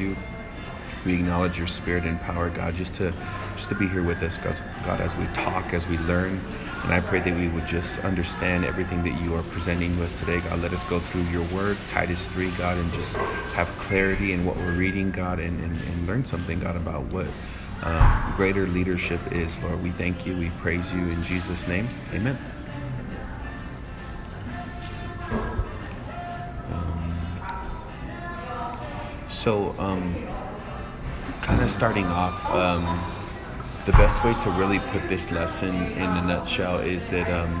you. We acknowledge your spirit and power, God, just to just to be here with us, God, as we talk, as we learn. And I pray that we would just understand everything that you are presenting to us today, God. Let us go through your word, Titus 3, God, and just have clarity in what we're reading, God, and, and, and learn something, God, about what uh, greater leadership is, Lord. We thank you. We praise you in Jesus' name. Amen. So, um, kind of starting off, um, the best way to really put this lesson in a nutshell is that um,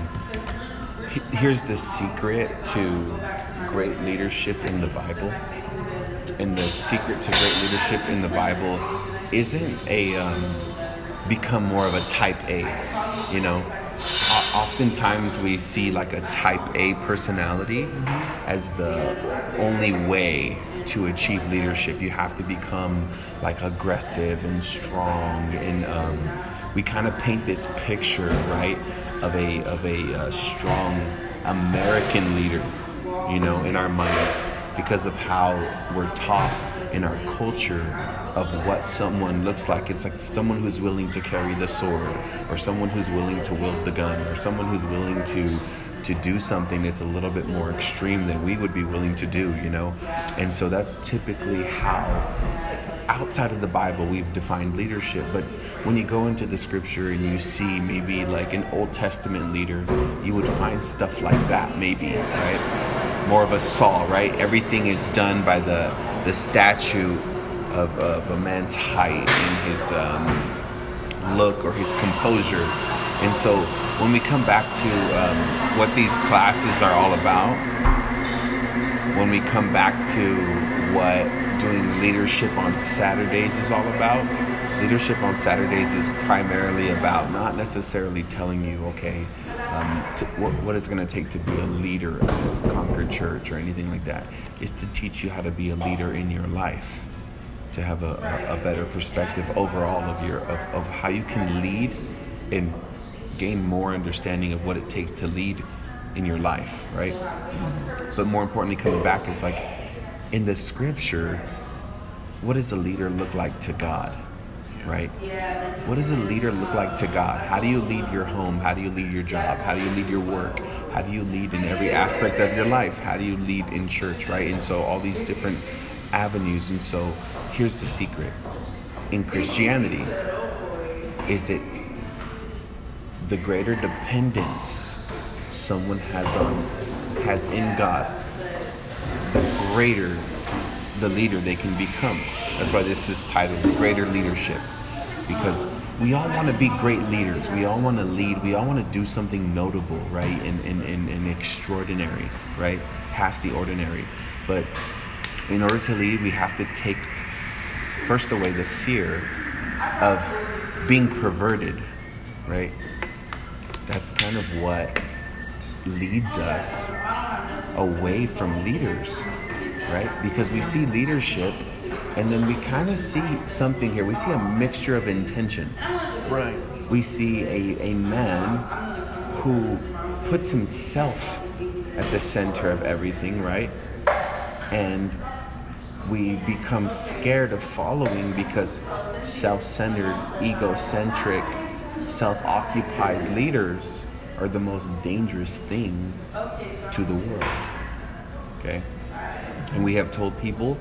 here's the secret to great leadership in the Bible. And the secret to great leadership in the Bible isn't a um, become more of a type A, you know. O- Oftentimes we see like a type A personality as the only way to achieve leadership. You have to become like aggressive and strong, and um, we kind of paint this picture, right, of a of a uh, strong American leader, you know, in our minds because of how we're taught in our culture of what someone looks like. It's like someone who's willing to carry the sword, or someone who's willing to wield the gun, or someone who's willing to to do something that's a little bit more extreme than we would be willing to do, you know? And so that's typically how outside of the Bible we've defined leadership. But when you go into the scripture and you see maybe like an Old Testament leader, you would find stuff like that maybe, right? More of a Saul, right? Everything is done by the the statue of, of a man's height and his um, look or his composure. And so when we come back to um, what these classes are all about, when we come back to what doing leadership on Saturdays is all about, leadership on Saturdays is primarily about not necessarily telling you, okay, um, to, what, what it's going to take to be a leader at Concord Church or anything like that. Is to teach you how to be a leader in your life, to have a, a, a better perspective overall of your of, of how you can lead and gain more understanding of what it takes to lead in your life, right? But more importantly, coming back is like in the scripture, what does a leader look like to God? Right? What does a leader look like to God? How do you lead your home? How do you lead your job? How do you lead your work? How do you lead in every aspect of your life? How do you lead in church, right? And so all these different avenues. And so here's the secret in Christianity is that the greater dependence someone has on has in God, the greater the leader they can become. That's why this is titled Greater Leadership. Because we all want to be great leaders. We all want to lead. We all want to do something notable, right? And, and, and, and extraordinary, right? Past the ordinary. But in order to lead, we have to take first away the fear of being perverted, right? That's kind of what leads us away from leaders, right? Because we see leadership and then we kind of see something here. We see a mixture of intention. Right. We see a, a man who puts himself at the center of everything, right? And we become scared of following because self centered, egocentric, self occupied leaders are the most dangerous thing to the world. Okay? And we have told people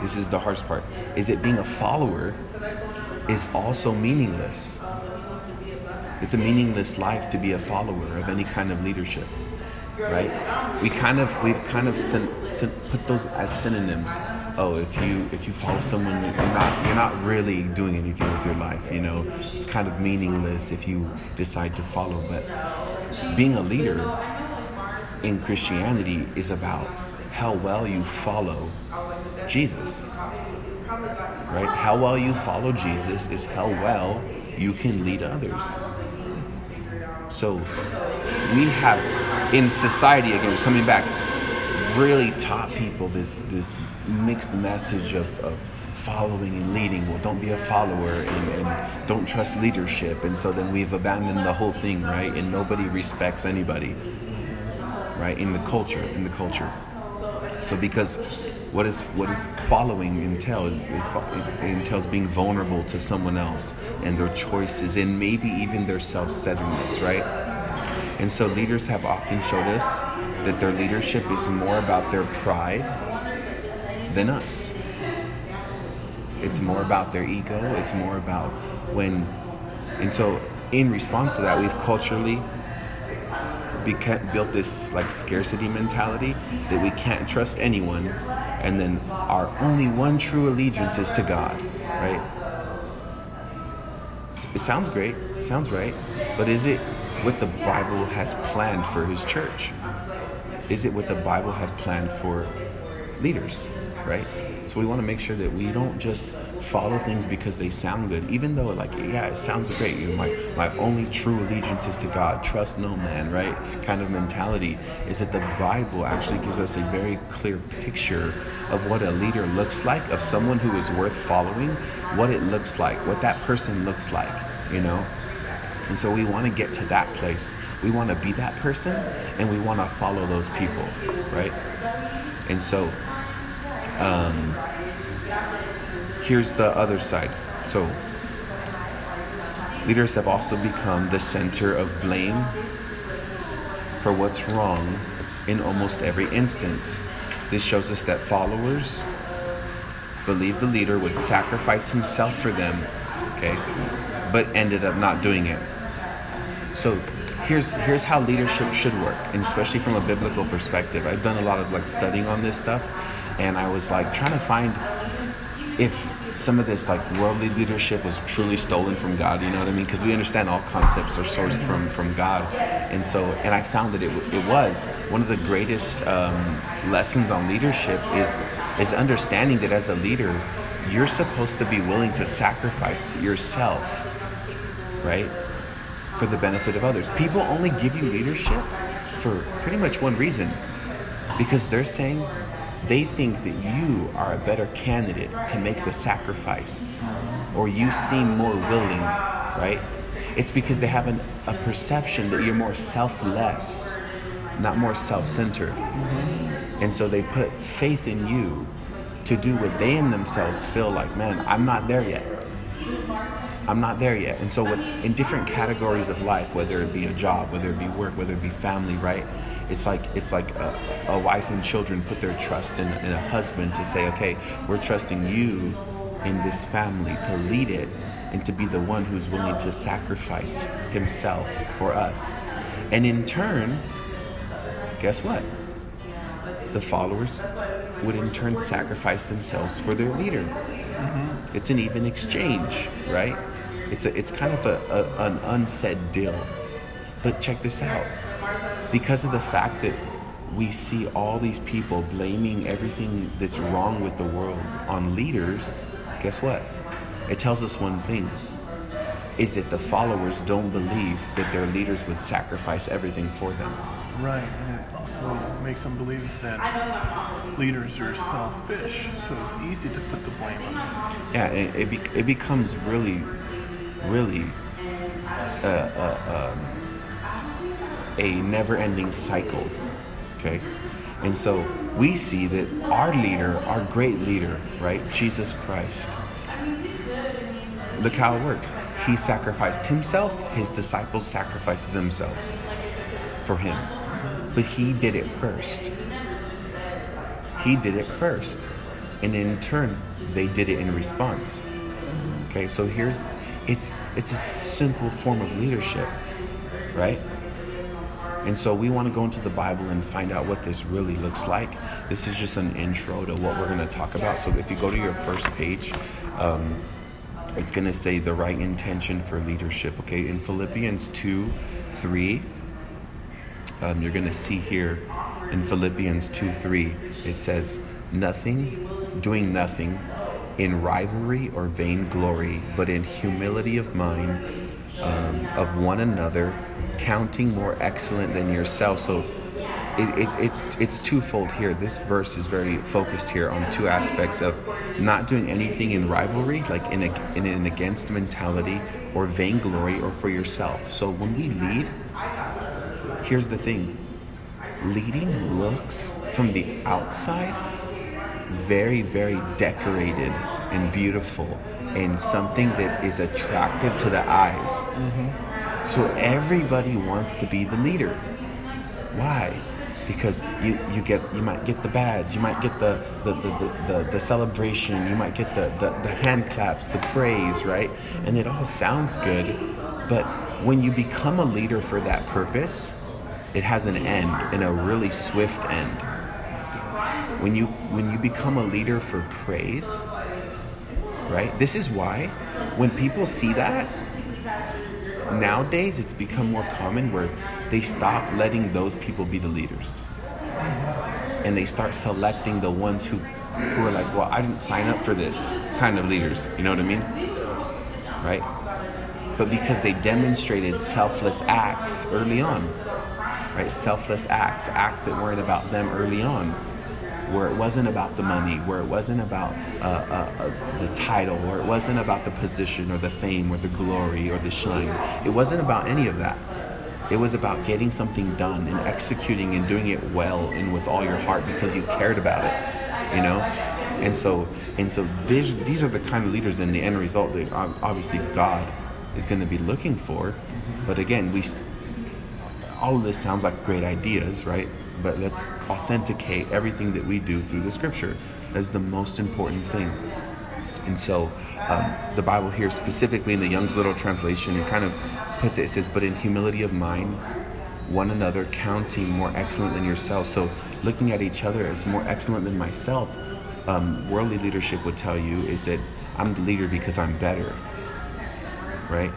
this is the hardest part is that being a follower is also meaningless. It's a meaningless life to be a follower of any kind of leadership, right? We kind of we've kind of put those as synonyms. Oh, if you if you follow someone, you're not you're not really doing anything with your life. You know, it's kind of meaningless if you decide to follow. But being a leader in Christianity is about how well you follow Jesus. Right? How well you follow Jesus is how well you can lead others. So we have in society again coming back really taught people this this mixed message of, of following and leading. Well, don't be a follower and, and don't trust leadership. And so then we've abandoned the whole thing, right? And nobody respects anybody, right? In the culture, in the culture. So because what is what does following entail? It, it entails being vulnerable to someone else and their choices and maybe even their self-centeredness, right? And so leaders have often showed us that their leadership is more about their pride than us. It's more about their ego. It's more about when, and so in response to that, we've culturally beca- built this like scarcity mentality that we can't trust anyone, and then our only one true allegiance is to God, right? It sounds great, sounds right, but is it what the Bible has planned for His church? Is it what the Bible has planned for leaders, right? So we want to make sure that we don't just follow things because they sound good, even though like yeah, it sounds great. You know, my my only true allegiance is to God. Trust no man, right? Kind of mentality is that the Bible actually gives us a very clear picture of what a leader looks like, of someone who is worth following, what it looks like, what that person looks like, you know. And so we want to get to that place. We want to be that person, and we want to follow those people, right? And so um, here's the other side. So, leaders have also become the center of blame for what's wrong in almost every instance. This shows us that followers believe the leader would sacrifice himself for them, okay, but ended up not doing it. So here's here's how leadership should work, and especially from a biblical perspective. I've done a lot of like studying on this stuff, and I was like trying to find if some of this like worldly leadership was truly stolen from God. You know what I mean? Because we understand all concepts are sourced from from God, and so and I found that it it was one of the greatest um, lessons on leadership is is understanding that as a leader, you're supposed to be willing to sacrifice yourself, right, for the benefit of others. People only give you leadership for pretty much one reason, because they're saying they think that you are a better candidate to make the sacrifice or you seem more willing, right? It's because they have an, a perception that you're more selfless, not more self centered. Mm-hmm. And so they put faith in you to do what they in themselves feel like, man, I'm not there yet. I'm not there yet. And so, what, in different categories of life, whether it be a job, whether it be work, whether it be family, right? it's like it's like a, a wife and children put their trust in, in, a husband to say, okay, we're trusting you in this family to lead it and to be the one who's willing to sacrifice himself for us. And in turn, guess what? The followers would in turn sacrifice themselves for their leader. Mm-hmm. It's an even exchange, right? It's a, it's kind of a, a, an unsaid deal. But check this out because of the fact that we see all these people blaming everything that's wrong with the world on leaders, guess what? It tells us one thing is that the followers don't believe that their leaders would sacrifice everything for them. Right, and it also makes them believe that leaders are selfish, so it's easy to put the blame on them. Yeah, it, it, be, it becomes really, really uh, uh, um, a never ending cycle. Okay? And so we see that our leader, our great leader, right, Jesus Christ, look how it works. He sacrificed himself, his disciples sacrificed themselves for him. But he did it first. He did it first. And in turn, they did it in response. Okay, so here's it's it's a simple form of leadership, right? And so we want to go into the Bible and find out what this really looks like. This is just an intro to what we're going to talk about. So if you go to your first page, um, it's going to say the right intention for leadership. Okay, in Philippians 2 3, um, you're going to see here in Philippians 2 3, it says, Nothing, doing nothing in rivalry or vainglory, but in humility of mind um, of one another, counting more excellent than yourself. So it, it, it's it's twofold here. This verse is very focused here on two aspects of not doing anything in rivalry, like in, a, in an against mentality, or vainglory, or for yourself. So when we lead, here's the thing: leading looks from the outside very, very decorated and beautiful and something that is attractive to the eyes. Mm-hmm. So everybody wants to be the leader. Why? Because you, you get you might get the badge, you might get the the, the, the, the, the celebration, you might get the, the, the hand claps, the praise, right? And it all sounds good, but when you become a leader for that purpose, it has an end and a really swift end. When you when you become a leader for praise, right? This is why when people see that, nowadays it's become more common where they stop letting those people be the leaders. And they start selecting the ones who who are like, well, I didn't sign up for this kind of leaders. You know what I mean? Right? But because they demonstrated selfless acts early on, right? Selfless acts, acts that weren't about them early on, where it wasn't about the money, where it wasn't about uh, uh, uh, the title, or it wasn't about the position, or the fame, or the glory, or the shine. It wasn't about any of that. It was about getting something done and executing and doing it well and with all your heart because you cared about it, you know. And so, and so, these these are the kind of leaders, and the end result that obviously God is going to be looking for. But again, we. All of this sounds like great ideas, right? But let's authenticate everything that we do through the scripture. That's the most important thing. And so um, the Bible here, specifically in the Young's Literal Translation, it kind of puts it, it says, But in humility of mind, one another counting more excellent than yourself. So looking at each other as more excellent than myself, um, worldly leadership would tell you is that I'm the leader because I'm better, right?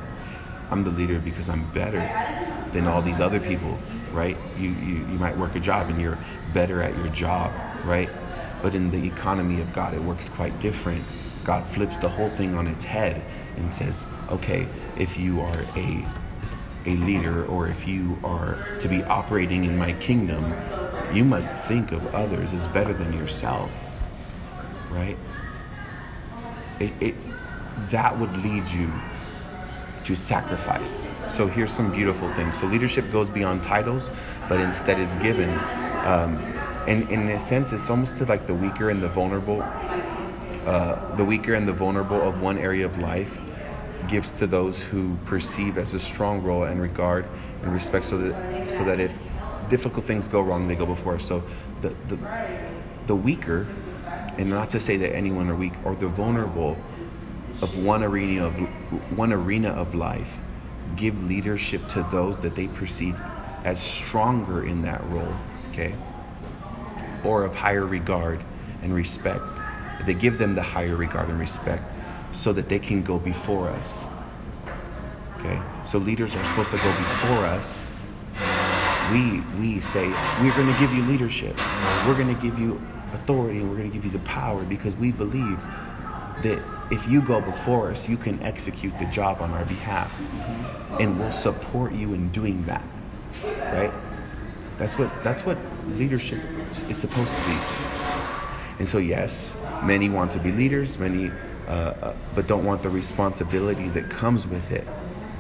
I'm the leader because I'm better than all these other people, right? You, you, you might work a job and you're better at your job, right? But in the economy of God, it works quite different. God flips the whole thing on its head and says, okay, if you are a a leader or if you are to be operating in my kingdom, you must think of others as better than yourself, right? It, it that would lead you to sacrifice. So here's some beautiful things. So leadership goes beyond titles, but instead is given. Um, and, in a sense, it's almost to like the weaker and the vulnerable. Uh, the weaker and the vulnerable of one area of life gives to those who perceive as a strong role and regard and respect, so that so that if difficult things go wrong, they go before us. So the the, the weaker, and not to say that anyone are weak, or the vulnerable of one arena of one arena of life give leadership to those that they perceive as stronger in that role okay or of higher regard and respect. They give them the higher regard and respect so that they can go before us okay? So leaders are supposed to go before us. We we say we're going to give you leadership. We're going to give you authority and we're going to give you the power because we believe that if you go before us, you can execute the job on our behalf. And we'll support you in doing that. Right? That's what that's what leadership is supposed to be. And so yes, many want to be leaders, many uh, uh, but don't want the responsibility that comes with it.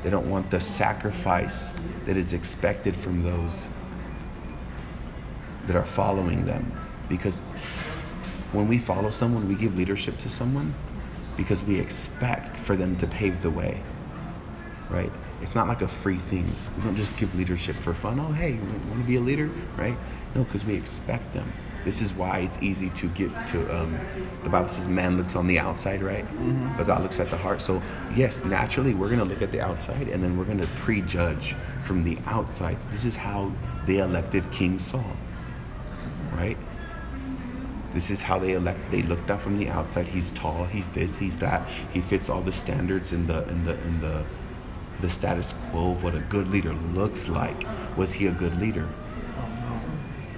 They don't want the sacrifice that is expected from those that are following them. Because when we follow someone, we give leadership to someone because we expect for them to pave the way. Right? It's not like a free thing. We don't just give leadership for fun. Oh, hey, you want to be a leader? Right? No, because we expect them. This is why it's easy to get to. Um, the Bible says man looks on the outside, right? Mm-hmm. But God looks at the heart. So, yes, naturally, we're going to look at the outside and then we're going to prejudge from the outside. This is how they elected King Saul, right? This is how they elect. They looked at from the outside. He's tall. He's this. He's that. He fits all the standards in the in the in the the status quo of what a good leader looks like. Was he a good leader?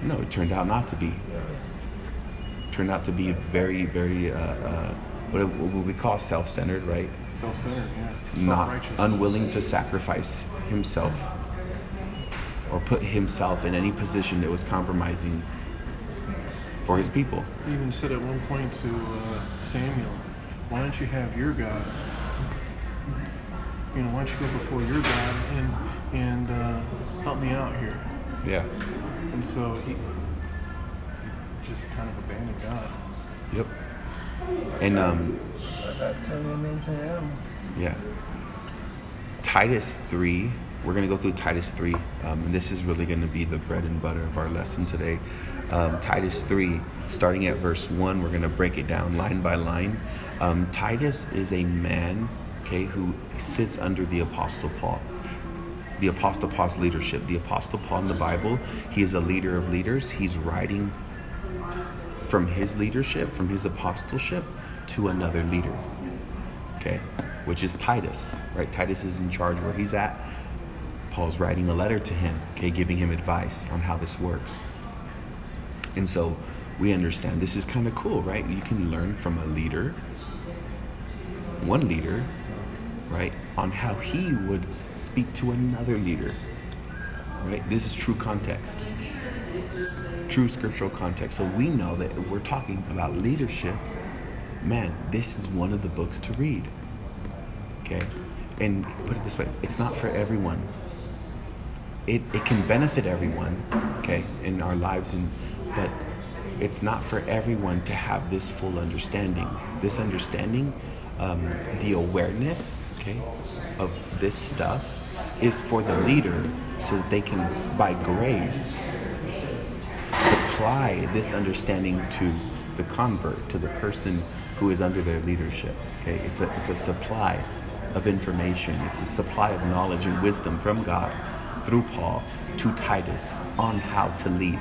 No, it turned out not to be. Turned out to be very very uh, uh, what, what we call self-centered, right? Self-centered, yeah. Not unwilling to sacrifice himself or put himself in any position that was compromising for his people. He even said at one point to uh, Samuel, "Why don't you have your God? You know, why don't you go before your God and and uh, help me out here?" Yeah. And so he just kind of abandoned God. Yep. And um, I got tell your name to them. yeah. Titus 3, we're going to go through Titus 3, um, and this is really going to be the bread and butter of our lesson today. Um, Titus 3, starting at verse 1, we're going to break it down line by line. Um, Titus is a man, okay, who sits under the Apostle Paul. The Apostle Paul's leadership. The Apostle Paul in the Bible, he is a leader of leaders. He's writing from his leadership, from his apostleship, to another leader. Okay? Which is Titus, right? Titus is in charge where he's at. Paul's writing a letter to him, okay, giving him advice on how this works. And so we understand this is kind of cool, right? You can learn from a leader, one leader, right, on how he would speak to another leader, right? This is true context true scriptural context. So we know that we're talking about leadership, man, this is one of the books to read. Okay? And put it this way it's not for everyone. It, it can benefit everyone, okay, in our lives, and but it's not for everyone to have this full understanding. This understanding, um, the awareness, okay, of this stuff is for the leader so that they can, by grace, apply this understanding to the convert, to the person who is under their leadership. Okay, it's a it's a supply of information. It's a supply of knowledge and wisdom from God through Paul to Titus on how to lead.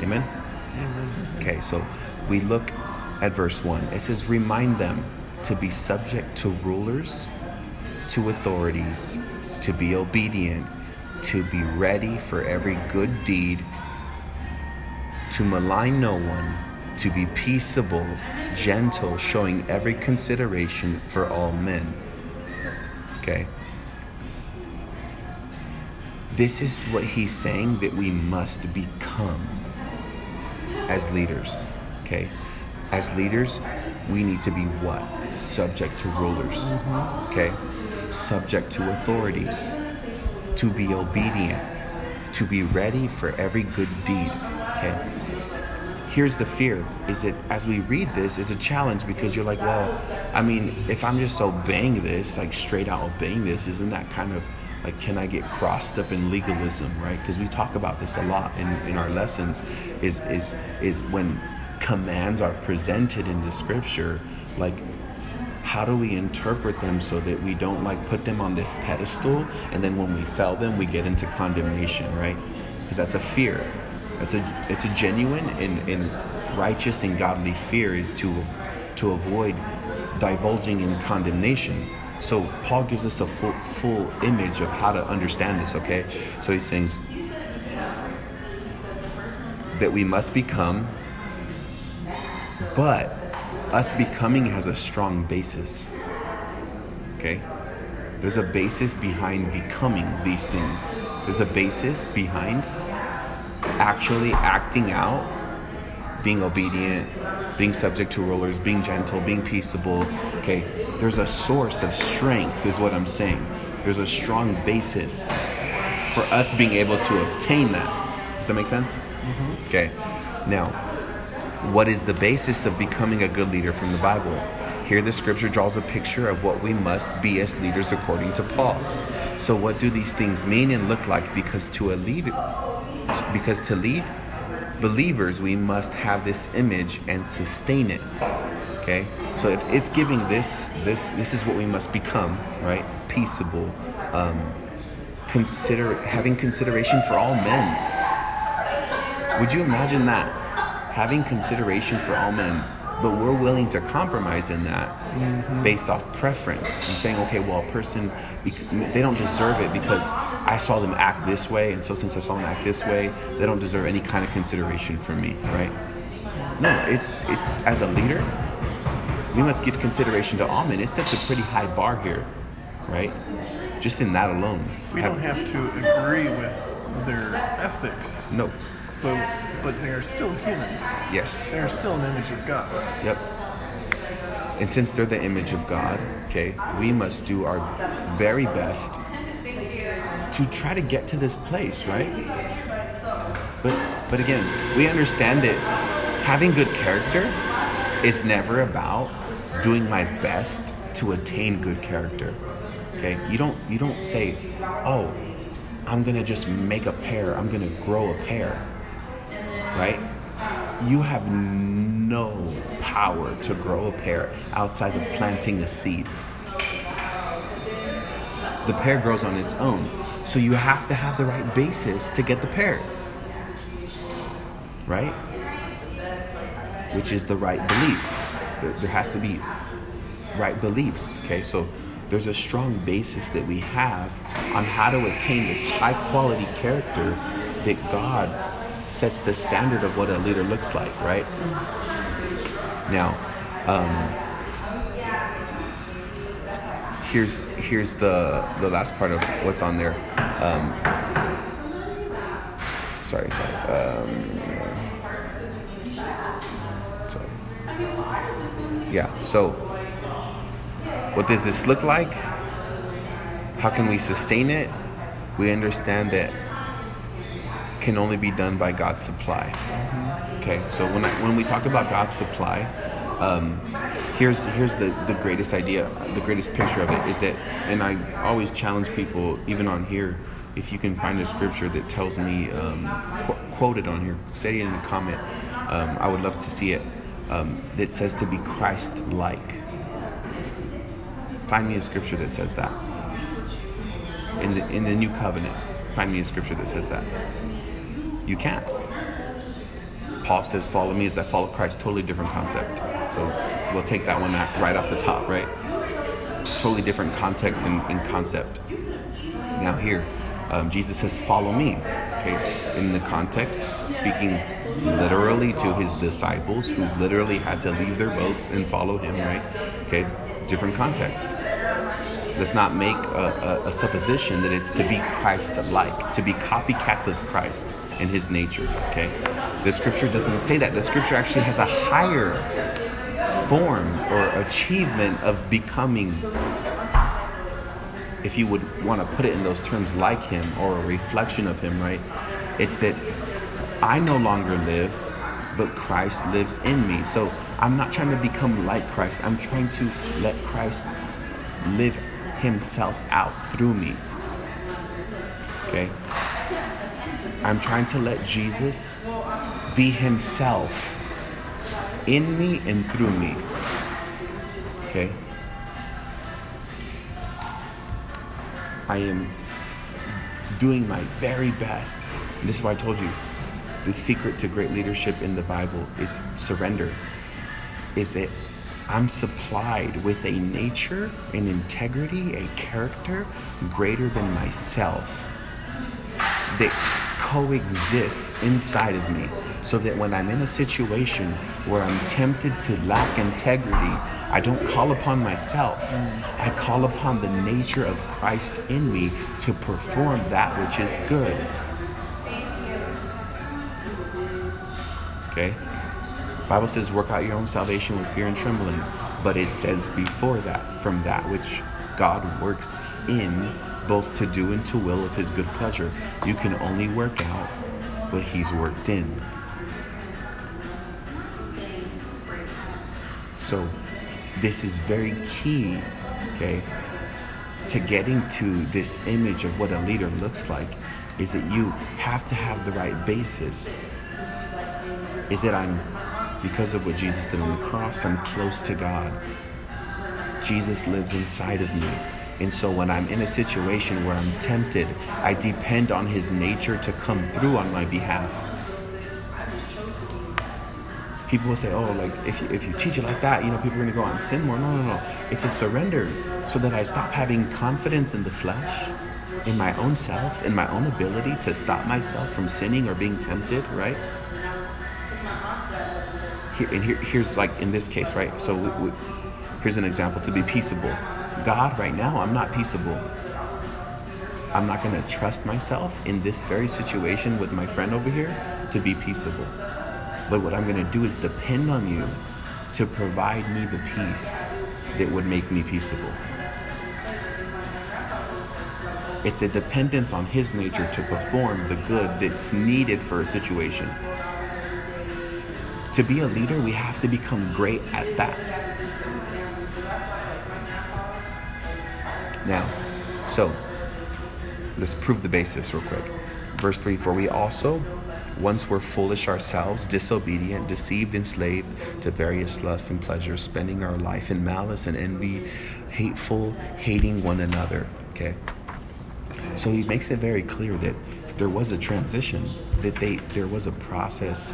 Amen. Amen. Okay, so we look at verse 1. It says, Remind them to be subject to rulers, to authorities, to be obedient, to be ready for every good deed, to malign no one, to be peaceable, gentle, showing every consideration for all men. Okay? This is what he's saying that we must become as leaders. Okay? As leaders, we need to be what? Subject to rulers. Okay? Subject to authorities. To be obedient. To be ready for every good deed. Okay? Here's the fear is that as we read this, it's a challenge because you're like, well, I mean, if I'm just obeying this, like straight out obeying this, isn't that kind of like can i get crossed up in legalism right? Because we talk about this a lot in, in our lessons is is is when commands are presented in the scripture like how do we interpret them so that we don't like put them on this pedestal and then when we fail them we get into condemnation right? Because that's a fear. That's a it's a genuine and, and righteous and godly fear is to to avoid divulging in condemnation so Paul gives us a full, full image of how to understand this, okay? So he sings that we must become, but us becoming has a strong basis, okay? There's a basis behind becoming these things. There's a basis behind actually acting out, being obedient, being subject to rulers, being gentle, being peaceable. Okay, there's a source of strength, is what I'm saying. There's a strong basis for us being able to obtain that. Does that make sense? Mm-hmm. Okay, now, what is the basis of becoming a good leader from the Bible? Here, the scripture draws a picture of what we must be as leaders according to Paul. So, what do these things mean and look like? Because to a leader, because to lead believers, we must have this image and sustain it. Okay, so if it's giving this, this, this is what we must become, right? Peaceable, um, consider having consideration for all men. Would you imagine that? Having consideration for all men, but we're willing to compromise in that mm-hmm. based off preference and saying, okay, well, a person, they don't deserve it because I saw them act this way, and so since I saw them act this way, they don't deserve any kind of consideration from me, right? No, it's, it's as a leader, we must give consideration to all men. It sets a pretty high bar here, right? Just in that alone. We don't have to agree with their ethics. No. But but they are still humans. Yes. They are still an image of God. Yep. And since they're the image of God, okay, we must do our very best to try to get to this place, right? But but again, we understand it having good character is never about doing my best to attain good character. Okay? You don't you don't say, "Oh, I'm going to just make a pear. I'm going to grow a pear." Right? You have no power to grow a pear outside of planting a seed. The pear grows on its own. So you have to have the right basis to get the pear. Right? Which is the right belief. There- has to be right beliefs. Okay, so there's a strong basis that we have on how to attain this high quality character that God sets the standard of what a leader looks like, right? Now, um, here's here's the the last part of what's on there. Um, sorry, sorry. Um, sorry. Yeah. So, what does this look like? How can we sustain it? We understand that can only be done by God's supply. Okay, so when I, when we talk about God's supply, um, here's here's the, the greatest idea, the greatest picture of it is that, and I always challenge people, even on here, if you can find a scripture that tells me um, qu- quoted on here, say it in the comment. Um, I would love to see it. Um, that says to be Christ-like. Find me a scripture that says that. In the in the new covenant, find me a scripture that says that. You can't. Paul says, "Follow me as I follow Christ." Totally different concept. So we'll take that one right off the top, right? Totally different context and, and concept. Now here, um, Jesus says, "Follow me." Okay, in the context, speaking literally to his disciples who literally had to leave their boats and follow him. Right? Okay, different context. Let's not make a, a, a supposition that it's to be Christ-like, to be copycats of Christ and His nature. Okay, the Scripture doesn't say that. The Scripture actually has a higher form or achievement of becoming if you would want to put it in those terms, like him or a reflection of him, right? It's that I no longer live, but Christ lives in me. So I'm not trying to become like Christ. I'm trying to let Christ live himself out through me. Okay? I'm trying to let Jesus be himself in me and through me. Okay? I am doing my very best. This is why I told you the secret to great leadership in the Bible is surrender. Is that I'm supplied with a nature, an integrity, a character greater than myself that coexists inside of me so that when I'm in a situation where I'm tempted to lack integrity, I don't call upon myself. I call upon the nature of Christ in me to perform that which is good. Okay? Bible says work out your own salvation with fear and trembling, but it says before that from that which God works in both to do and to will of his good pleasure. You can only work out what he's worked in. So this is very key, okay, to getting to this image of what a leader looks like is that you have to have the right basis. Is that I'm because of what Jesus did on the cross, I'm close to God. Jesus lives inside of me. And so when I'm in a situation where I'm tempted, I depend on his nature to come through on my behalf. People will say, oh, like if you, if you teach it like that, you know, people are going to go out and sin more. No, no, no. It's a surrender so that I stop having confidence in the flesh, in my own self, in my own ability to stop myself from sinning or being tempted, right? Here, and here, here's like in this case, right? So we, we, here's an example to be peaceable. God, right now, I'm not peaceable. I'm not going to trust myself in this very situation with my friend over here to be peaceable. But what I'm going to do is depend on you to provide me the peace that would make me peaceable. It's a dependence on His nature to perform the good that's needed for a situation. To be a leader, we have to become great at that. Now, so let's prove the basis real quick. Verse 3 For we also once were foolish ourselves, disobedient, deceived, enslaved to various lusts and pleasures, spending our life in malice and envy, hateful, hating one another. Okay? So he makes it very clear that there was a transition, that they there was a process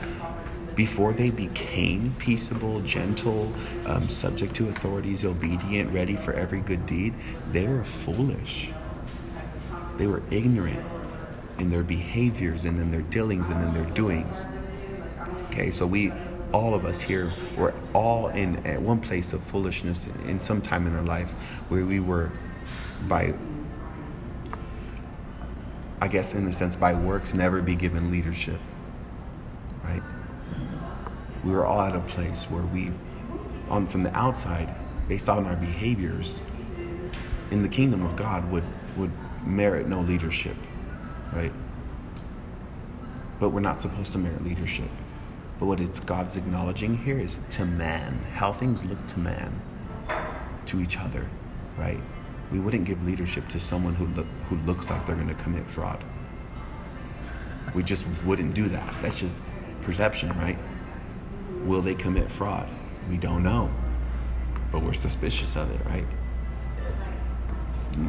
before they became peaceable, gentle, um, subject to authorities, obedient, ready for every good deed, they were foolish. They were ignorant in their behaviors and in their dealings and in their doings. Okay, so we, all of us here, were all in at one place of foolishness in some time in our life where we were by I guess in a sense by works never be given leadership. We were all at a place where we on from the outside, based on our behaviors, in the kingdom of God would would merit no leadership. Right? But we're not supposed to merit leadership. But what it's God's acknowledging here is to man, how things look to man, to each other, right? we wouldn't give leadership to someone who look, who looks like they're going to commit fraud. We just wouldn't do that. That's just perception, right? Will they commit fraud? We don't know, but we're suspicious of it, right?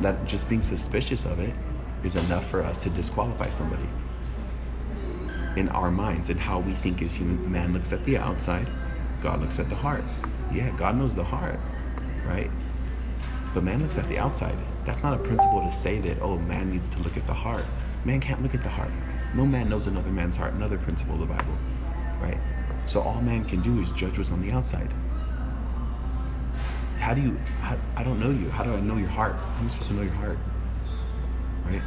That just being suspicious of it is enough for us to disqualify somebody in our minds and how we think as human. Man looks at the outside, God looks at the heart. Yeah, God knows the heart, right? But man looks at the outside. That's not a principle to say that, oh, man needs to look at the heart. Man can't look at the heart. No man knows another man's heart, another principle of the Bible, right? So all man can do is judge what's on the outside. How do you, how, I don't know you. How do I know your heart? How am I supposed to know your heart? Right?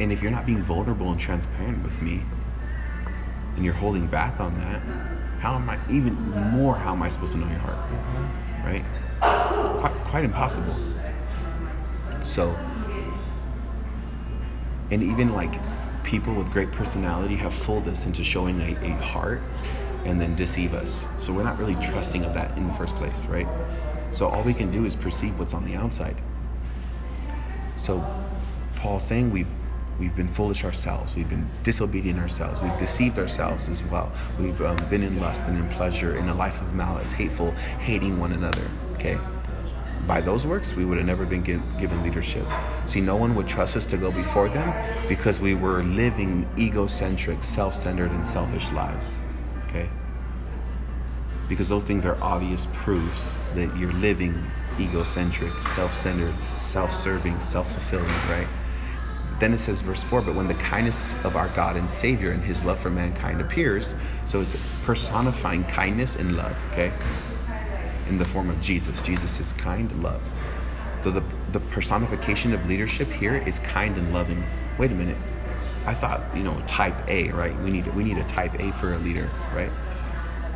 And if you're not being vulnerable and transparent with me, and you're holding back on that, how am I, even more, how am I supposed to know your heart? Mm-hmm. Right? It's quite, quite impossible. So, and even like people with great personality have fooled us into showing a, a heart and then deceive us. So we're not really trusting of that in the first place, right? So all we can do is perceive what's on the outside. So Paul's saying we've we've been foolish ourselves. We've been disobedient ourselves. We've deceived ourselves as well. We've um, been in lust and in pleasure, in a life of malice, hateful, hating one another. Okay? By those works, we would have never been give, given leadership. See, no one would trust us to go before them because we were living egocentric, self centered, and selfish lives. Okay? Because those things are obvious proofs that you're living egocentric, self centered, self serving, self fulfilling, right? Then it says, verse 4 But when the kindness of our God and Savior and his love for mankind appears, so it's personifying kindness and love, okay? In the form of Jesus. Jesus is kind love. So the, the personification of leadership here is kind and loving. Wait a minute. I thought, you know, type A, right? We need we need a type A for a leader, right?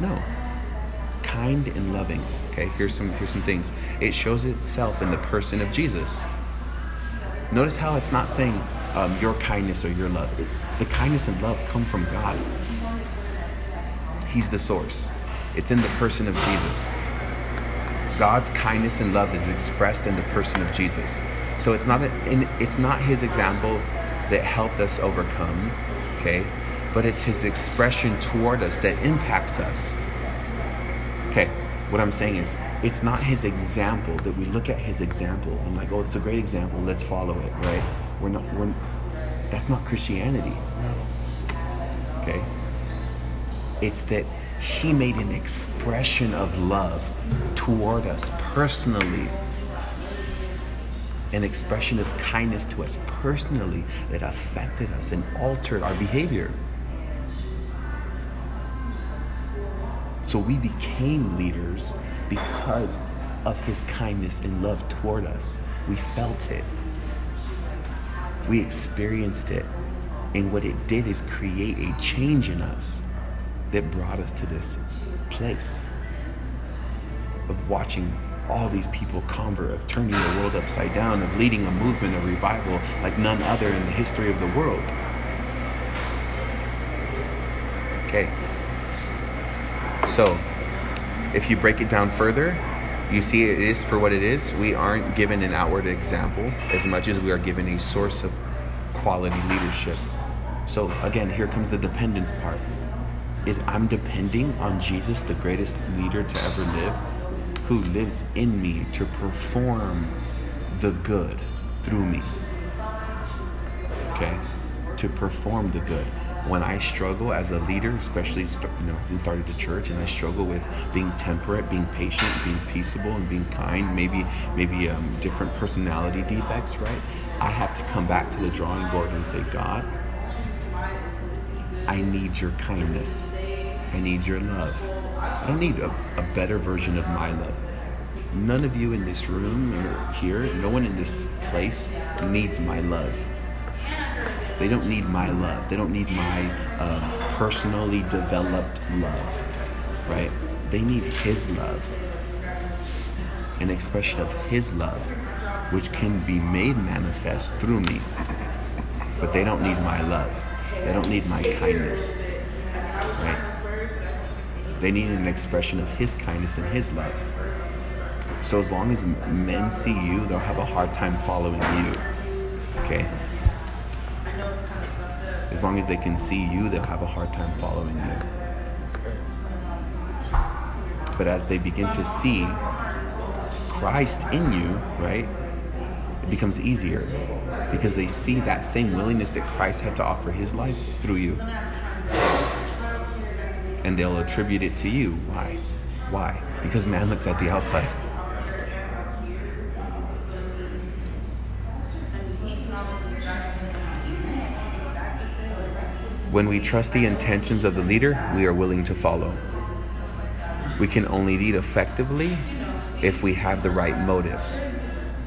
No. Kind and loving. Okay, here's some here's some things. It shows itself in the person of Jesus. Notice how it's not saying um, your kindness or your love. It, the kindness and love come from God. He's the source. It's in the person of Jesus. God's kindness and love is expressed in the person of Jesus. So it's not a, it's not his example that helped us overcome, okay? But it's his expression toward us that impacts us. Okay, what I'm saying is it's not his example that we look at his example and like, oh, it's a great example, let's follow it, right? We're not we're that's not Christianity. Okay? It's that he made an expression of love toward us personally. An expression of kindness to us personally that affected us and altered our behavior. So we became leaders because of his kindness and love toward us. We felt it, we experienced it. And what it did is create a change in us that brought us to this place of watching all these people convert, of turning the world upside down, of leading a movement of revival like none other in the history of the world. Okay. So, if you break it down further, you see it is for what it is. We aren't given an outward example as much as we are given a source of quality leadership. So, again, here comes the dependence part. Is I'm depending on Jesus, the greatest leader to ever live, who lives in me to perform the good through me. Okay? To perform the good when I struggle as a leader, especially you know, since started the church, and I struggle with being temperate, being patient, being peaceable, and being kind, maybe maybe um, different personality defects, right? I have to come back to the drawing board and say, God, I need your kindness. I need your love. I don't need a, a better version of my love. None of you in this room or here, no one in this place needs my love. They don't need my love. They don't need my uh, personally developed love, right? They need His love, an expression of His love, which can be made manifest through me. But they don't need my love. They don't need my kindness, right? They need an expression of His kindness and His love. So as long as men see you, they'll have a hard time following you. Okay? As long as they can see you, they'll have a hard time following you. But as they begin to see Christ in you, right, it becomes easier because they see that same willingness that Christ had to offer his life through you. And they'll attribute it to you. Why? Why? Because man looks at the outside. When we trust the intentions of the leader, we are willing to follow. We can only lead effectively if we have the right motives.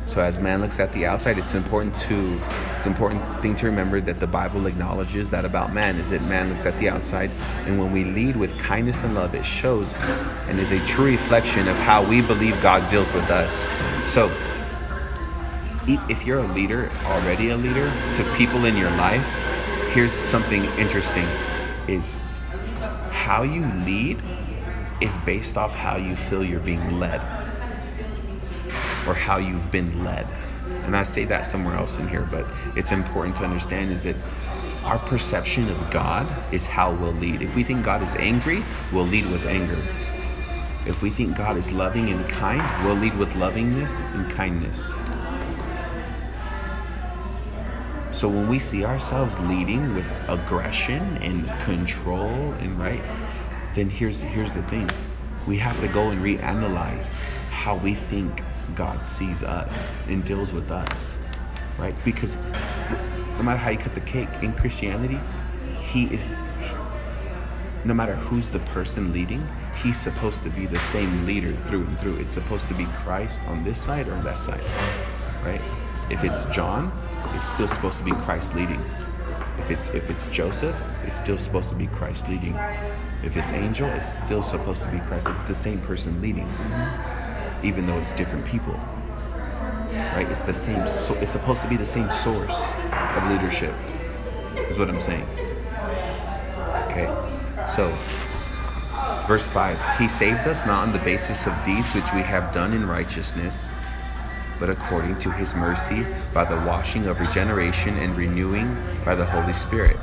So as man looks at the outside, it's important to it's an important thing to remember that the Bible acknowledges that about man is that man looks at the outside, and when we lead with kindness and love, it shows and is a true reflection of how we believe God deals with us. So if you're a leader, already a leader, to people in your life, here's something interesting is how you lead is based off how you feel you're being led or how you've been led. And i say that somewhere else in here but it's important to understand is that our perception of god is how we'll lead. If we think god is angry we'll lead with anger. If we think god is loving and kind we'll lead with lovingness and kindness. So when we see ourselves leading with aggression and control and right, then here's here's the thing. We have to go and reanalyze how we think God sees us and deals with us. Right? Because no matter how you cut the cake in Christianity, he is no matter who's the person leading, he's supposed to be the same leader through and through. It's supposed to be Christ on this side or on that side. Right? If it's John, it's still supposed to be Christ leading. If it's if it's Joseph, it's still supposed to be Christ leading. If it's Angel, it's still supposed to be Christ. It's the same person leading, even though it's different people. Right? It's the same. So, it's supposed to be the same source of leadership. Is what I'm saying. Okay. So, verse five. He saved us not on the basis of deeds which we have done in righteousness but according to his mercy by the washing of regeneration and renewing by the Holy Spirit.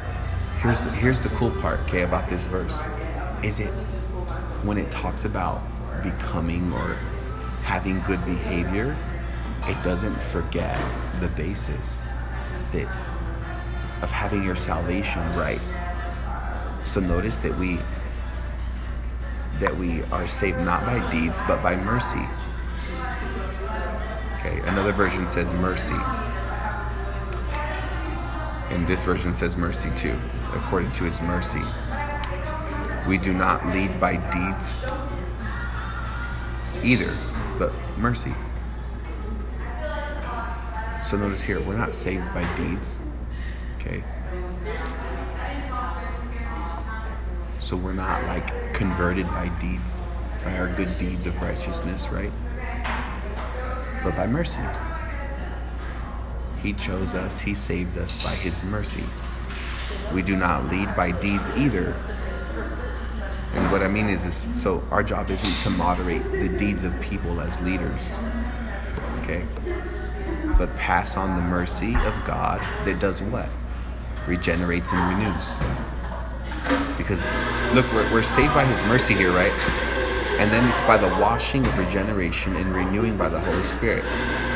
Here's the, here's the cool part, okay, about this verse. Is it when it talks about becoming or having good behavior, it doesn't forget the basis that of having your salvation right. So notice that we that we are saved not by deeds but by mercy. Okay, another version says mercy. And this version says mercy too, according to his mercy. We do not lead by deeds either, but mercy. So notice here, we're not saved by deeds. Okay? So we're not like converted by deeds, by our good deeds of righteousness, right? but by mercy. He chose us, He saved us by His mercy. We do not lead by deeds either. And what I mean is, is so our job isn't to moderate the deeds of people as leaders, okay? But pass on the mercy of God that does what? Regenerates and renews. Because look, we're, we're saved by His mercy here, right? And then it's by the washing of regeneration and renewing by the Holy Spirit.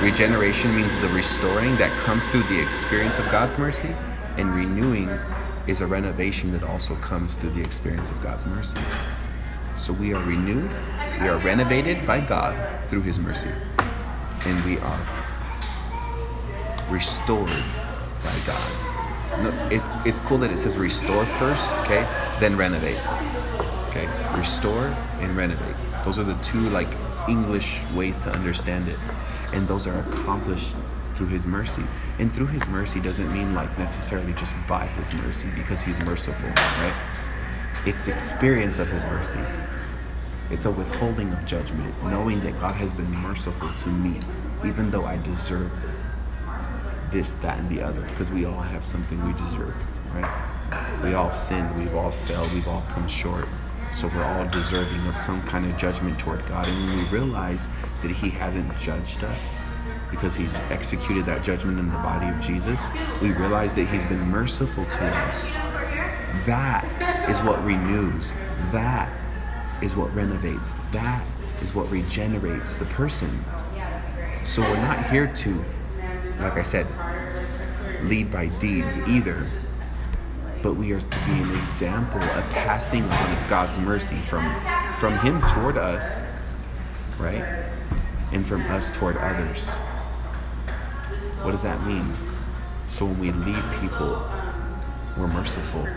Regeneration means the restoring that comes through the experience of God's mercy, and renewing is a renovation that also comes through the experience of God's mercy. So we are renewed, we are renovated by God through His mercy, and we are restored by God. It's, it's cool that it says restore first, okay, then renovate. Okay, restore and renovate. Those are the two like English ways to understand it, and those are accomplished through His mercy. And through His mercy doesn't mean like necessarily just by His mercy because He's merciful, right? It's experience of His mercy. It's a withholding of judgment, knowing that God has been merciful to me, even though I deserve this, that, and the other, because we all have something we deserve, right? We all sinned, we've all failed, we've all come short. So we're all deserving of some kind of judgment toward God. And when we realize that He hasn't judged us because He's executed that judgment in the body of Jesus, we realize that He's been merciful to us. That is what renews. That is what renovates. That is what regenerates the person. So we're not here to, like I said, lead by deeds either but we are to be an example of passing on of God's mercy from from Him toward us, right, and from us toward others. What does that mean? So when we lead people, we're merciful,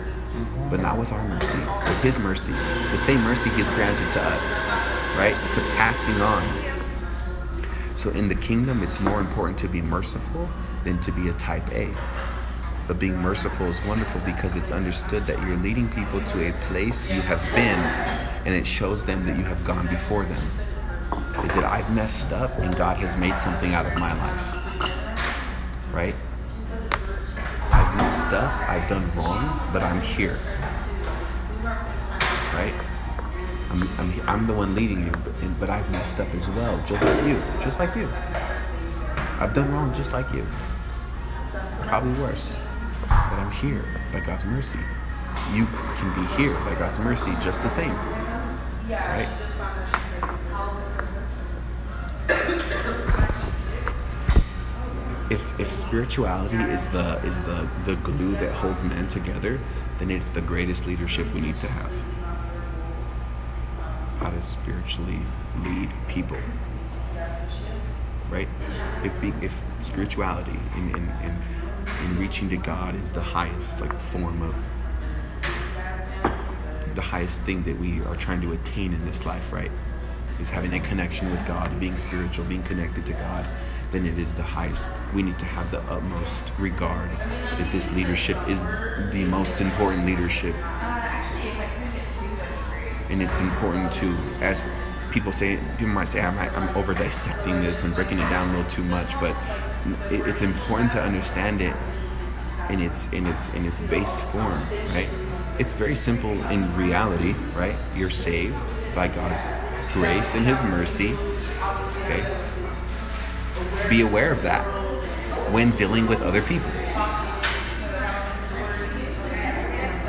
but not with our mercy, with His mercy, the same mercy He has granted to us, right? It's a passing on. So in the kingdom, it's more important to be merciful than to be a type A. But being merciful is wonderful because it's understood that you're leading people to a place you have been and it shows them that you have gone before them. Is that I've messed up and God has made something out of my life. Right? I've messed up, I've done wrong, but I'm here. Right? I'm, I'm, I'm the one leading you, but, but I've messed up as well, just like you. Just like you. I've done wrong just like you. Probably worse but I'm here by God's mercy. You can be here by God's mercy just the same. Right? If, spirituality is the is the, the glue that holds men together, then it's the greatest leadership we need to have. How to spiritually lead people. Right? If if spirituality in, in, in and reaching to God is the highest like form of the highest thing that we are trying to attain in this life, right? Is having a connection with God, being spiritual, being connected to God, then it is the highest. We need to have the utmost regard that this leadership is the most important leadership. And it's important to, as people say, people might say, I'm, I'm over dissecting this and breaking it down a little too much, but it's important to understand it in its in its in its base form, right? It's very simple in reality, right? You're saved by God's grace and His mercy. Okay. Be aware of that when dealing with other people.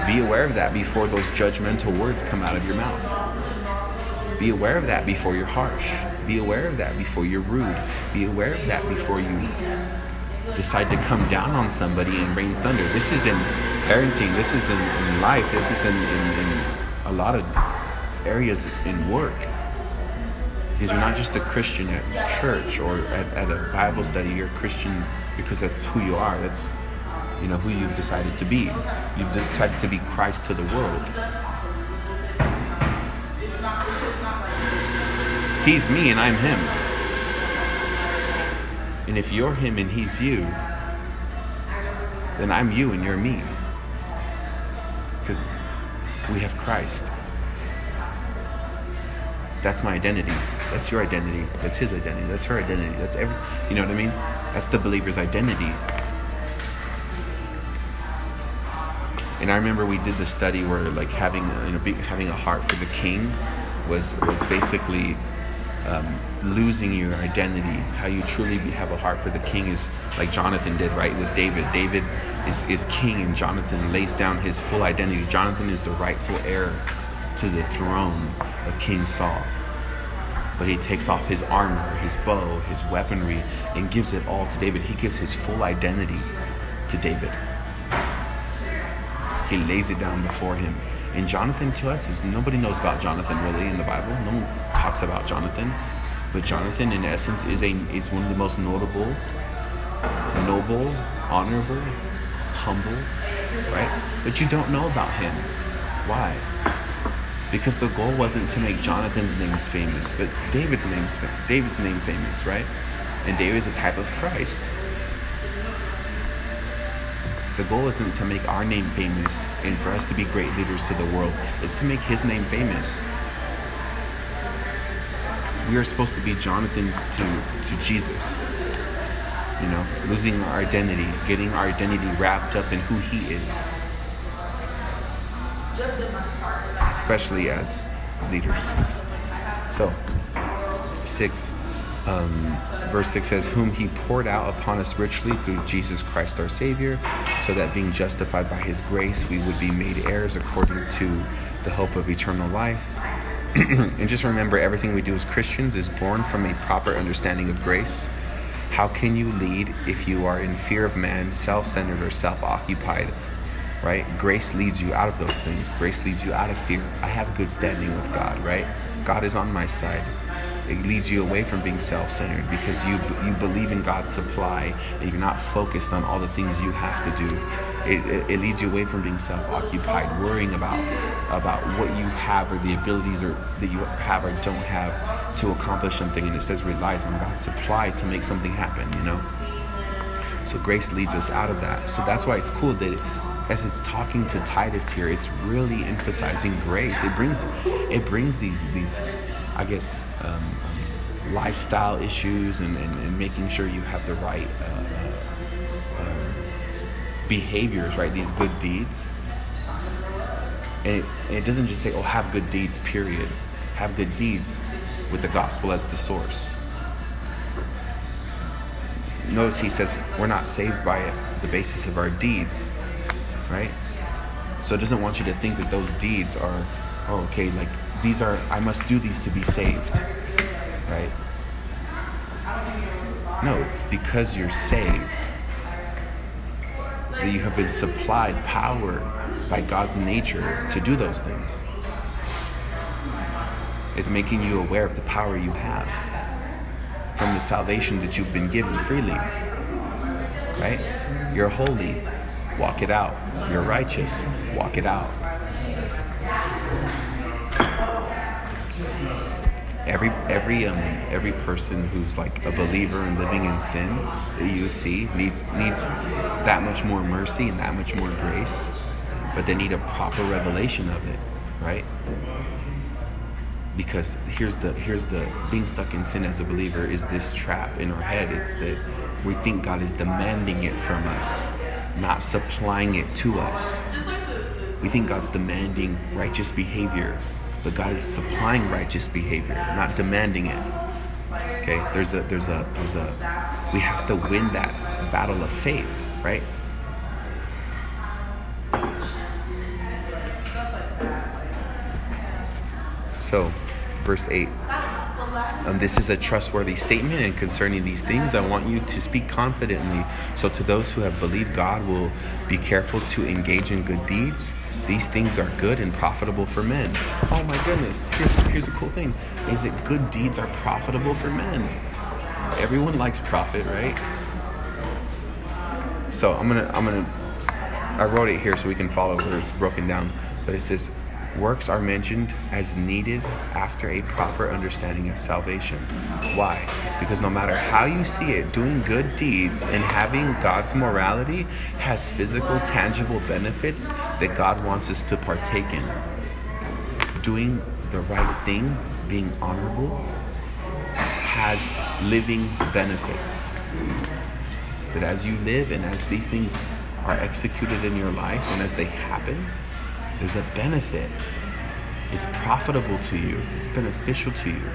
Be aware of that before those judgmental words come out of your mouth. Be aware of that before you're harsh. Be aware of that before you're rude. Be aware of that before you decide to come down on somebody and rain thunder. This is in parenting, this is in, in life, this is in, in, in, a lot of areas in work. Because you're not just a Christian at church or at, at a Bible study, you're a Christian because that's who you are. That's you know who you've decided to be. You've decided to be Christ to the world. He's me and I'm him. And if you're him and he's you, then I'm you and you're me. Because we have Christ. That's my identity. That's your identity. That's his identity. That's her identity. That's every, you know what I mean? That's the believer's identity. And I remember we did the study where like having you know, having a heart for the king was was basically um, losing your identity. How you truly have a heart for the king is like Jonathan did, right, with David. David is, is king, and Jonathan lays down his full identity. Jonathan is the rightful heir to the throne of King Saul. But he takes off his armor, his bow, his weaponry, and gives it all to David. He gives his full identity to David. He lays it down before him. And Jonathan to us is nobody knows about Jonathan really in the Bible. No one talks about Jonathan. But Jonathan in essence is a is one of the most notable, noble, honorable, humble, right? But you don't know about him. Why? Because the goal wasn't to make Jonathan's names famous, but David's name's David's name famous, right? And David is a type of Christ. The goal isn't to make our name famous and for us to be great leaders to the world. It's to make his name famous. We are supposed to be Jonathan's to, to Jesus. You know, losing our identity, getting our identity wrapped up in who he is. Especially as leaders. So, six. Um, verse 6 says, Whom he poured out upon us richly through Jesus Christ our Savior, so that being justified by his grace, we would be made heirs according to the hope of eternal life. and just remember, everything we do as Christians is born from a proper understanding of grace. How can you lead if you are in fear of man, self centered, or self occupied? Right? Grace leads you out of those things. Grace leads you out of fear. I have a good standing with God, right? God is on my side it leads you away from being self-centered because you you believe in God's supply and you're not focused on all the things you have to do. It, it, it, leads you away from being self-occupied, worrying about about what you have or the abilities or that you have or don't have to accomplish something. And it says relies on God's supply to make something happen. You know. So grace leads us out of that. So that's why it's cool that. As it's talking to Titus here, it's really emphasizing grace. It brings, it brings these these, I guess, um, um, lifestyle issues and, and, and, making sure you have the right uh, uh, um, behaviors, right? These good deeds. And it, and it doesn't just say, oh, have good deeds, period. Have good deeds with the gospel as the source. Notice he says we're not saved by the basis of our deeds, right? So it doesn't want you to think that those deeds are, oh, okay, like these are, I must do these to be saved right? No, it's because you're saved that you have been supplied power by God's nature to do those things. It's making you aware of the power you have from the salvation that you've been given freely. Right? You're holy, walk it out. You're righteous, walk it out. Every every um every person who's like a believer and living in sin that you see needs needs that much more mercy and that much more grace but they need a proper revelation of it right? Because here's the here's the being stuck in sin as a believer is this trap in our head. It's that we think god is demanding it from us not supplying it to us we think god's demanding righteous behavior but God is supplying righteous behavior, not demanding it. Okay, there's a there's a there's a we have to win that battle of faith, right? So, verse 8. Um, this is a trustworthy statement, and concerning these things, I want you to speak confidently. So, to those who have believed God will be careful to engage in good deeds these things are good and profitable for men. Oh my goodness. Here's, here's a cool thing is that good deeds are profitable for men. Everyone likes profit, right? So I'm gonna I'm gonna I wrote it here so we can follow where it's broken down. But it says Works are mentioned as needed after a proper understanding of salvation. Why? Because no matter how you see it, doing good deeds and having God's morality has physical, tangible benefits that God wants us to partake in. Doing the right thing, being honorable, has living benefits. That as you live and as these things are executed in your life and as they happen, there's a benefit. It's profitable to you, it's beneficial to you.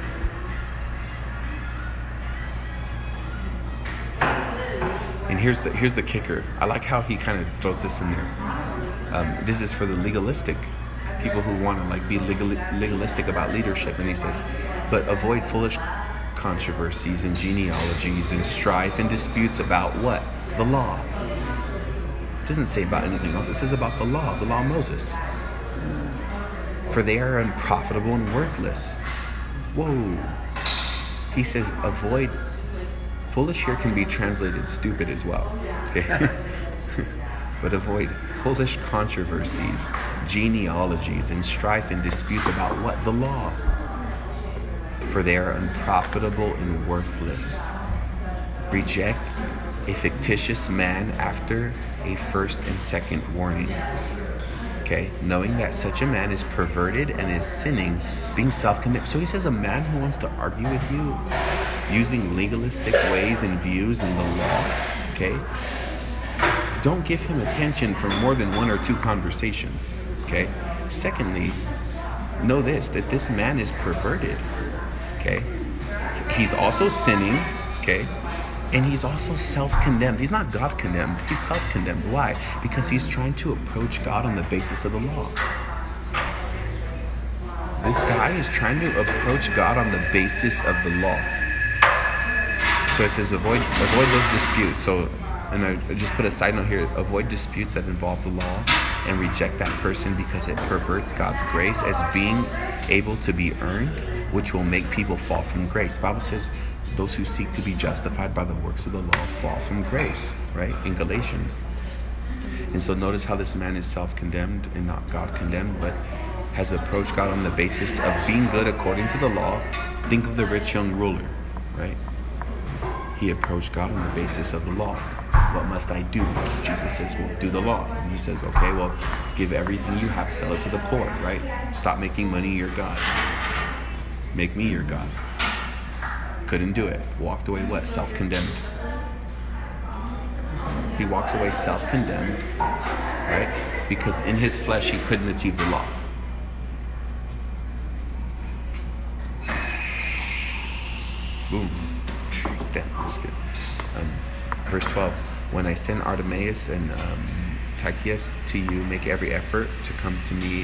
And here's the here's the kicker. I like how he kind of throws this in there. Um, this is for the legalistic people who want to like be legal, legalistic about leadership, and he says, but avoid foolish controversies and genealogies and strife and disputes about what the law. It doesn't say about anything else. It says about the law, the law of Moses. For they are unprofitable and worthless. Whoa. He says avoid Foolish here can be translated stupid as well. But avoid foolish controversies, genealogies, and strife and disputes about what? The law. For they are unprofitable and worthless. Reject a fictitious man after a first and second warning. Okay, knowing that such a man is perverted and is sinning, being self condemned. So he says, a man who wants to argue with you using legalistic ways and views and the law, okay? Don't give him attention for more than one or two conversations, okay? Secondly, know this that this man is perverted, okay? He's also sinning, okay? And he's also self condemned. He's not God condemned, he's self condemned. Why? Because he's trying to approach God on the basis of the law. This guy is trying to approach God on the basis of the law. So it says avoid avoid those disputes. So and I just put a side note here, avoid disputes that involve the law and reject that person because it perverts God's grace as being able to be earned, which will make people fall from grace. The Bible says those who seek to be justified by the works of the law fall from grace, right? In Galatians. And so notice how this man is self condemned and not God condemned, but has approached God on the basis of being good according to the law. Think of the rich young ruler, right? he approached God on the basis of the law. What must I do? Jesus says, Well, do the law. And he says, Okay, well, give everything you have, sell it to the poor, right? Stop making money your God. Make me your God. Couldn't do it. Walked away what? Self condemned. He walks away self condemned, right? Because in his flesh he couldn't achieve the law. Boom um, verse 12 When I send Artemas and um, Tychicus to you, make every effort to come to me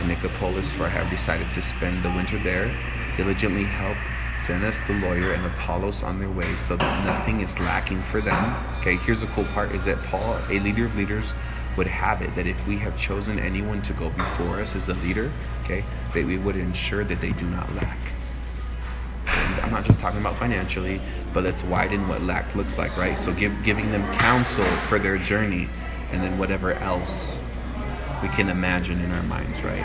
in Nicopolis, for I have decided to spend the winter there. Diligently help Zenas the lawyer and Apollos on their way so that nothing is lacking for them. Okay, here's the cool part is that Paul, a leader of leaders, would have it that if we have chosen anyone to go before us as a leader, okay, that we would ensure that they do not lack. I'm not just talking about financially, but let's widen what lack looks like, right? So give, giving them counsel for their journey and then whatever else we can imagine in our minds, right?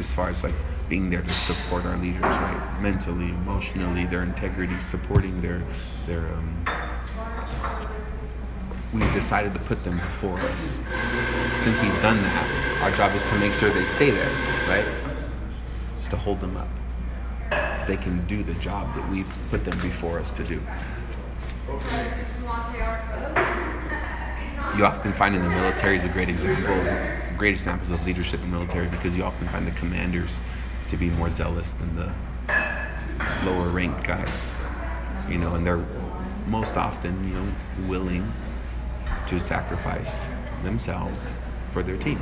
As far as like being there to support our leaders, right? Mentally, emotionally, their integrity, supporting their their um, we've decided to put them before us. Since we've done that, our job is to make sure they stay there, right? Just to hold them up they can do the job that we've put them before us to do. You often find in the military is a great example, great examples of leadership in military because you often find the commanders to be more zealous than the lower ranked guys. You know, and they're most often, you know, willing to sacrifice themselves for their team.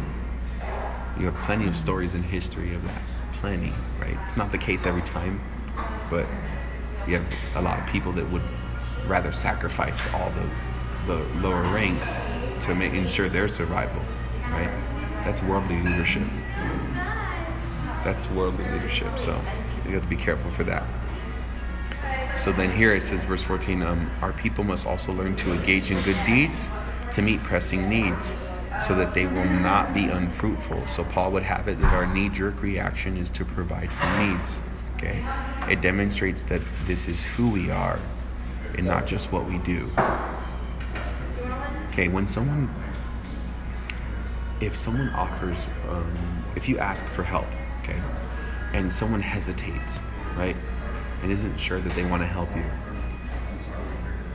You have plenty of stories in history of that. Plenty, right? It's not the case every time, but you have a lot of people that would rather sacrifice all the, the lower ranks to make, ensure their survival, right? That's worldly leadership. That's worldly leadership. So you have to be careful for that. So then here it says, verse 14, um, our people must also learn to engage in good deeds to meet pressing needs so that they will not be unfruitful. So Paul would have it that our knee jerk reaction is to provide for needs. Okay? It demonstrates that this is who we are and not just what we do. Okay, when someone, if someone offers, um, if you ask for help, okay, and someone hesitates, right, and isn't sure that they want to help you,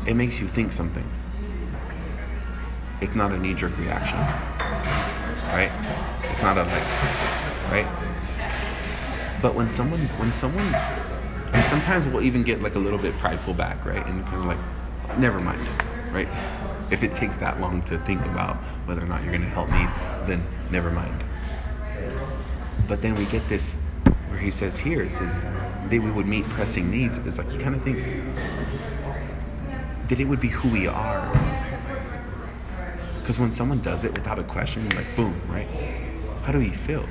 it makes you think something. It's not a knee jerk reaction, right? It's not a like, right? But when someone, when someone, and sometimes we'll even get like a little bit prideful back, right? And kind of like, never mind, right? If it takes that long to think about whether or not you're going to help me, then never mind. But then we get this where he says here, it says that we would meet pressing needs. It's like you kind of think that it would be who we are. Because when someone does it without a question, like boom, right? How do you feel?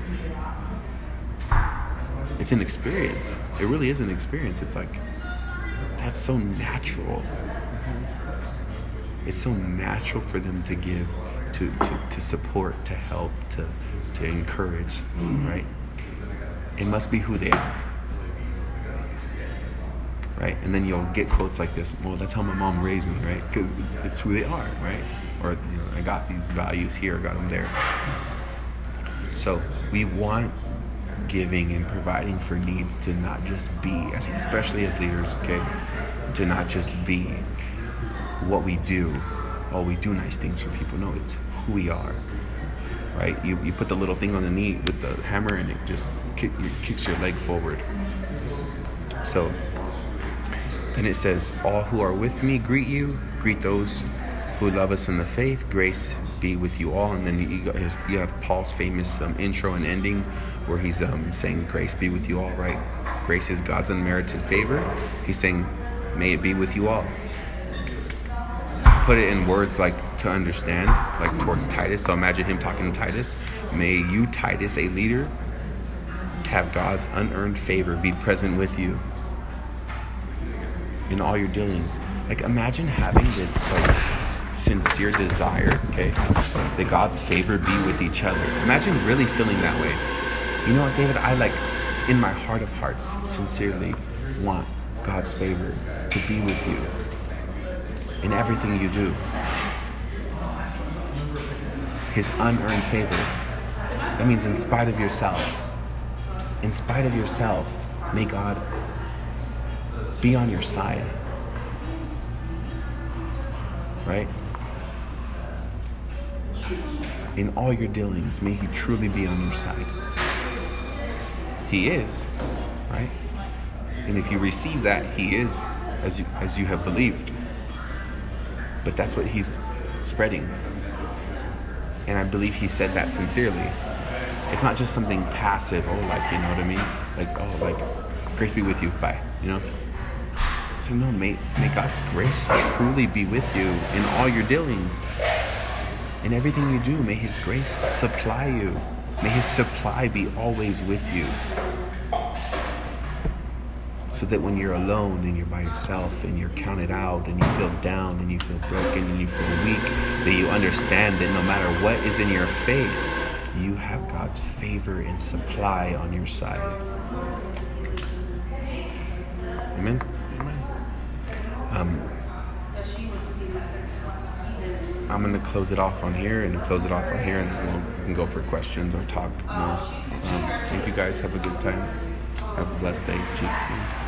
It's an experience. It really is an experience. It's like, that's so natural. It's so natural for them to give, to, to, to support, to help, to, to encourage, right? It must be who they are. Right? And then you'll get quotes like this, well, that's how my mom raised me, right? Because it's who they are, right? Or, you know, I got these values here, got them there. So we want giving and providing for needs to not just be, especially as leaders, okay, to not just be what we do. Oh, we do nice things for people. No, it's who we are, right? You, you put the little thing on the knee with the hammer and it just kick, kicks your leg forward. So then it says, All who are with me greet you, greet those who love us in the faith. Grace be with you all. And then you, you have Paul's famous um, intro and ending where he's um, saying, Grace be with you all, right? Grace is God's unmerited favor. He's saying, May it be with you all. Put it in words like to understand, like towards Titus. So imagine him talking to Titus. May you, Titus, a leader, have God's unearned favor be present with you in all your dealings. Like imagine having this like sincere desire, okay, that God's favor be with each other. Imagine really feeling that way. You know what, David? I like, in my heart of hearts, sincerely want God's favor to be with you in everything you do. His unearned favor. That means, in spite of yourself, in spite of yourself, may God be on your side. Right? In all your dealings, may He truly be on your side. He is, right? And if you receive that, He is, as you, as you have believed. But that's what He's spreading. And I believe He said that sincerely. It's not just something passive, oh, like, you know what I mean? Like, oh, like, grace be with you, bye, you know? So, no, may, may God's grace truly be with you in all your dealings. In everything you do, may His grace supply you. May His supply be always with you. So that when you're alone and you're by yourself and you're counted out and you feel down and you feel broken and you feel weak, that you understand that no matter what is in your face, you have God's favor and supply on your side. Amen? Amen. Um, I'm going to close it off on here and close it off on here, and we'll, we can go for questions or talk more. Um, thank you guys. Have a good time. Have a blessed day. Jesus'